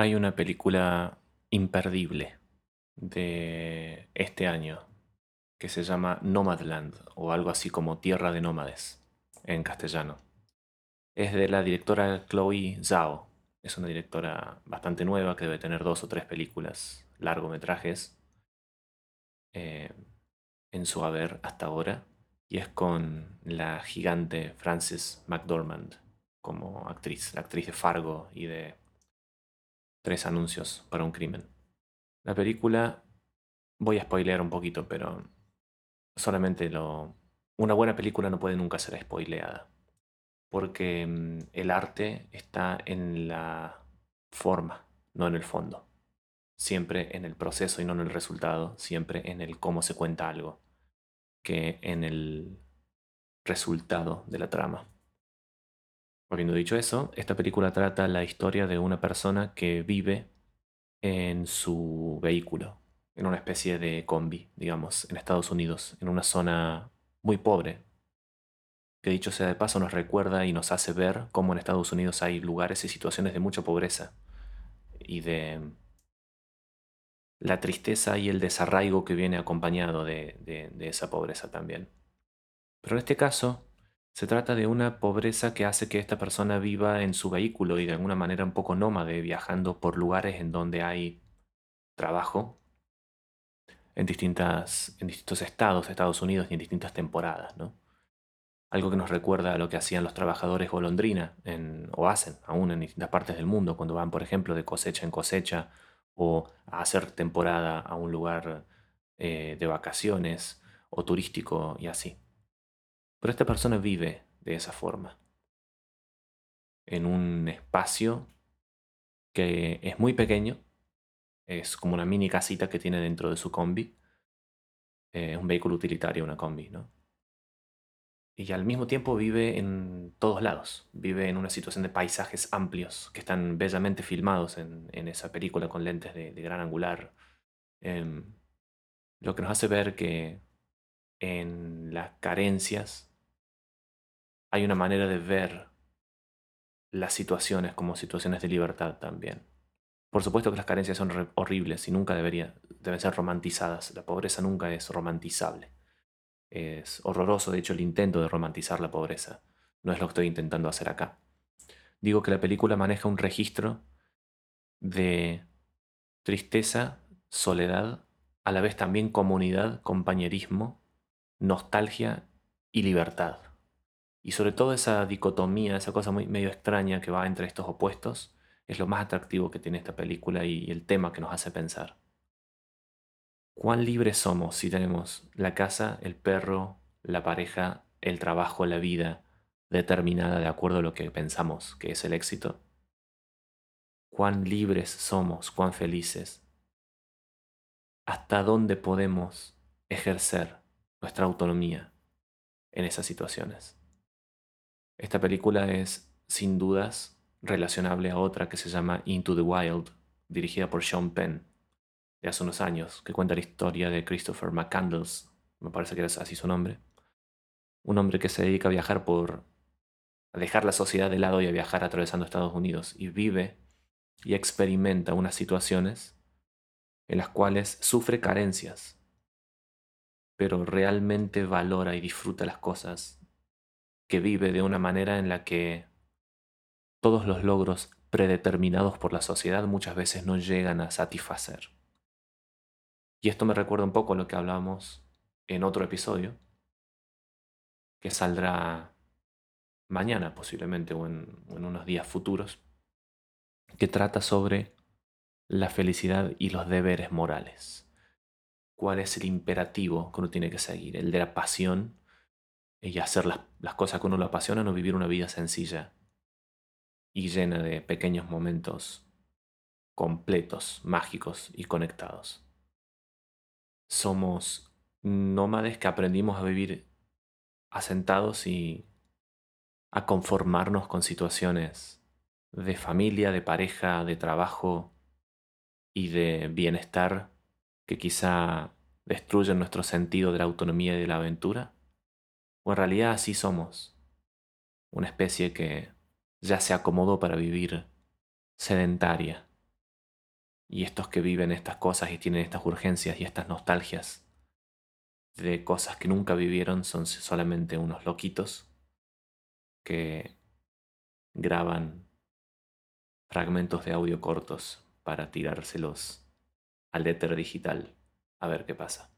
Hay una película imperdible de este año que se llama Nomadland o algo así como Tierra de Nómades en castellano. Es de la directora Chloe Zhao. Es una directora bastante nueva que debe tener dos o tres películas, largometrajes eh, en su haber hasta ahora. Y es con la gigante Frances McDormand como actriz, la actriz de Fargo y de tres anuncios para un crimen. La película, voy a spoilear un poquito, pero solamente lo... Una buena película no puede nunca ser spoileada, porque mm, el arte está en la forma, no en el fondo. Siempre en el proceso y no en el resultado, siempre en el cómo se cuenta algo, que en el resultado de la trama. Habiendo dicho eso, esta película trata la historia de una persona que vive en su vehículo, en una especie de combi, digamos, en Estados Unidos, en una zona muy pobre, que dicho sea de paso nos recuerda y nos hace ver cómo en Estados Unidos hay lugares y situaciones de mucha pobreza y de la tristeza y el desarraigo que viene acompañado de, de esa pobreza también. Pero en este caso, se trata de una pobreza que hace que esta persona viva en su vehículo y de alguna manera un poco nómade, viajando por lugares en donde hay trabajo en, distintas, en distintos estados de Estados Unidos y en distintas temporadas. ¿no? Algo que nos recuerda a lo que hacían los trabajadores golondrina en, o hacen aún en distintas partes del mundo, cuando van, por ejemplo, de cosecha en cosecha o a hacer temporada a un lugar eh, de vacaciones o turístico y así. Pero esta persona vive de esa forma, en un espacio que es muy pequeño, es como una mini casita que tiene dentro de su combi, es un vehículo utilitario, una combi, ¿no? Y al mismo tiempo vive en todos lados, vive en una situación de paisajes amplios que están bellamente filmados en, esa película con lentes de, gran angular, em, lo que nos hace ver que en las carencias hay una manera de ver las situaciones como situaciones de libertad también. Por supuesto que las carencias son horribles y nunca deben ser romantizadas. La pobreza nunca es romantizable. Es horroroso, de hecho, el intento de romantizar la pobreza. No es lo que estoy intentando hacer acá. Digo que la película maneja un registro de tristeza, soledad, a la vez también comunidad, compañerismo, nostalgia y libertad. Y sobre todo esa dicotomía, esa cosa muy medio extraña que va entre estos opuestos, es lo más atractivo que tiene esta película y el tema que nos hace pensar. ¿Cuán libres somos si tenemos la casa, el perro, la pareja, el trabajo, la vida determinada de acuerdo a lo que pensamos que es el éxito? ¿Cuán libres somos, cuán felices? ¿Hasta dónde podemos ejercer nuestra autonomía en esas situaciones? Esta película es, sin dudas, relacionable a otra que se llama Into the Wild, dirigida por Sean Penn, de hace unos años, que cuenta la historia de Christopher McCandles, me parece que era así su nombre, un hombre que se dedica a viajar por... a dejar la sociedad de lado y a viajar atravesando Estados Unidos, y vive y experimenta unas situaciones en las cuales sufre carencias, pero realmente valora y disfruta las cosas que vive de una manera en la que todos los logros predeterminados por la sociedad muchas veces no llegan a satisfacer. Y esto me recuerda un poco a lo que hablamos en otro episodio, que saldrá mañana posiblemente o en, en unos días futuros, que trata sobre la felicidad y los deberes morales. ¿Cuál es el imperativo que uno tiene que seguir? ¿El de la pasión y hacer las, las cosas que uno lo apasiona, no vivir una vida sencilla y llena de pequeños momentos completos, mágicos y conectados. Somos nómades que aprendimos a vivir asentados y a conformarnos con situaciones de familia, de pareja, de trabajo y de bienestar que quizá destruyen nuestro sentido de la autonomía y de la aventura o en realidad así somos. Una especie que ya se acomodó para vivir sedentaria Y estos que viven estas cosas y tienen estas urgencias y estas nostalgias de cosas que nunca vivieron son solamente unos loquitos que graban fragmentos de audio cortos para tirárselos al éter digital a ver qué pasa.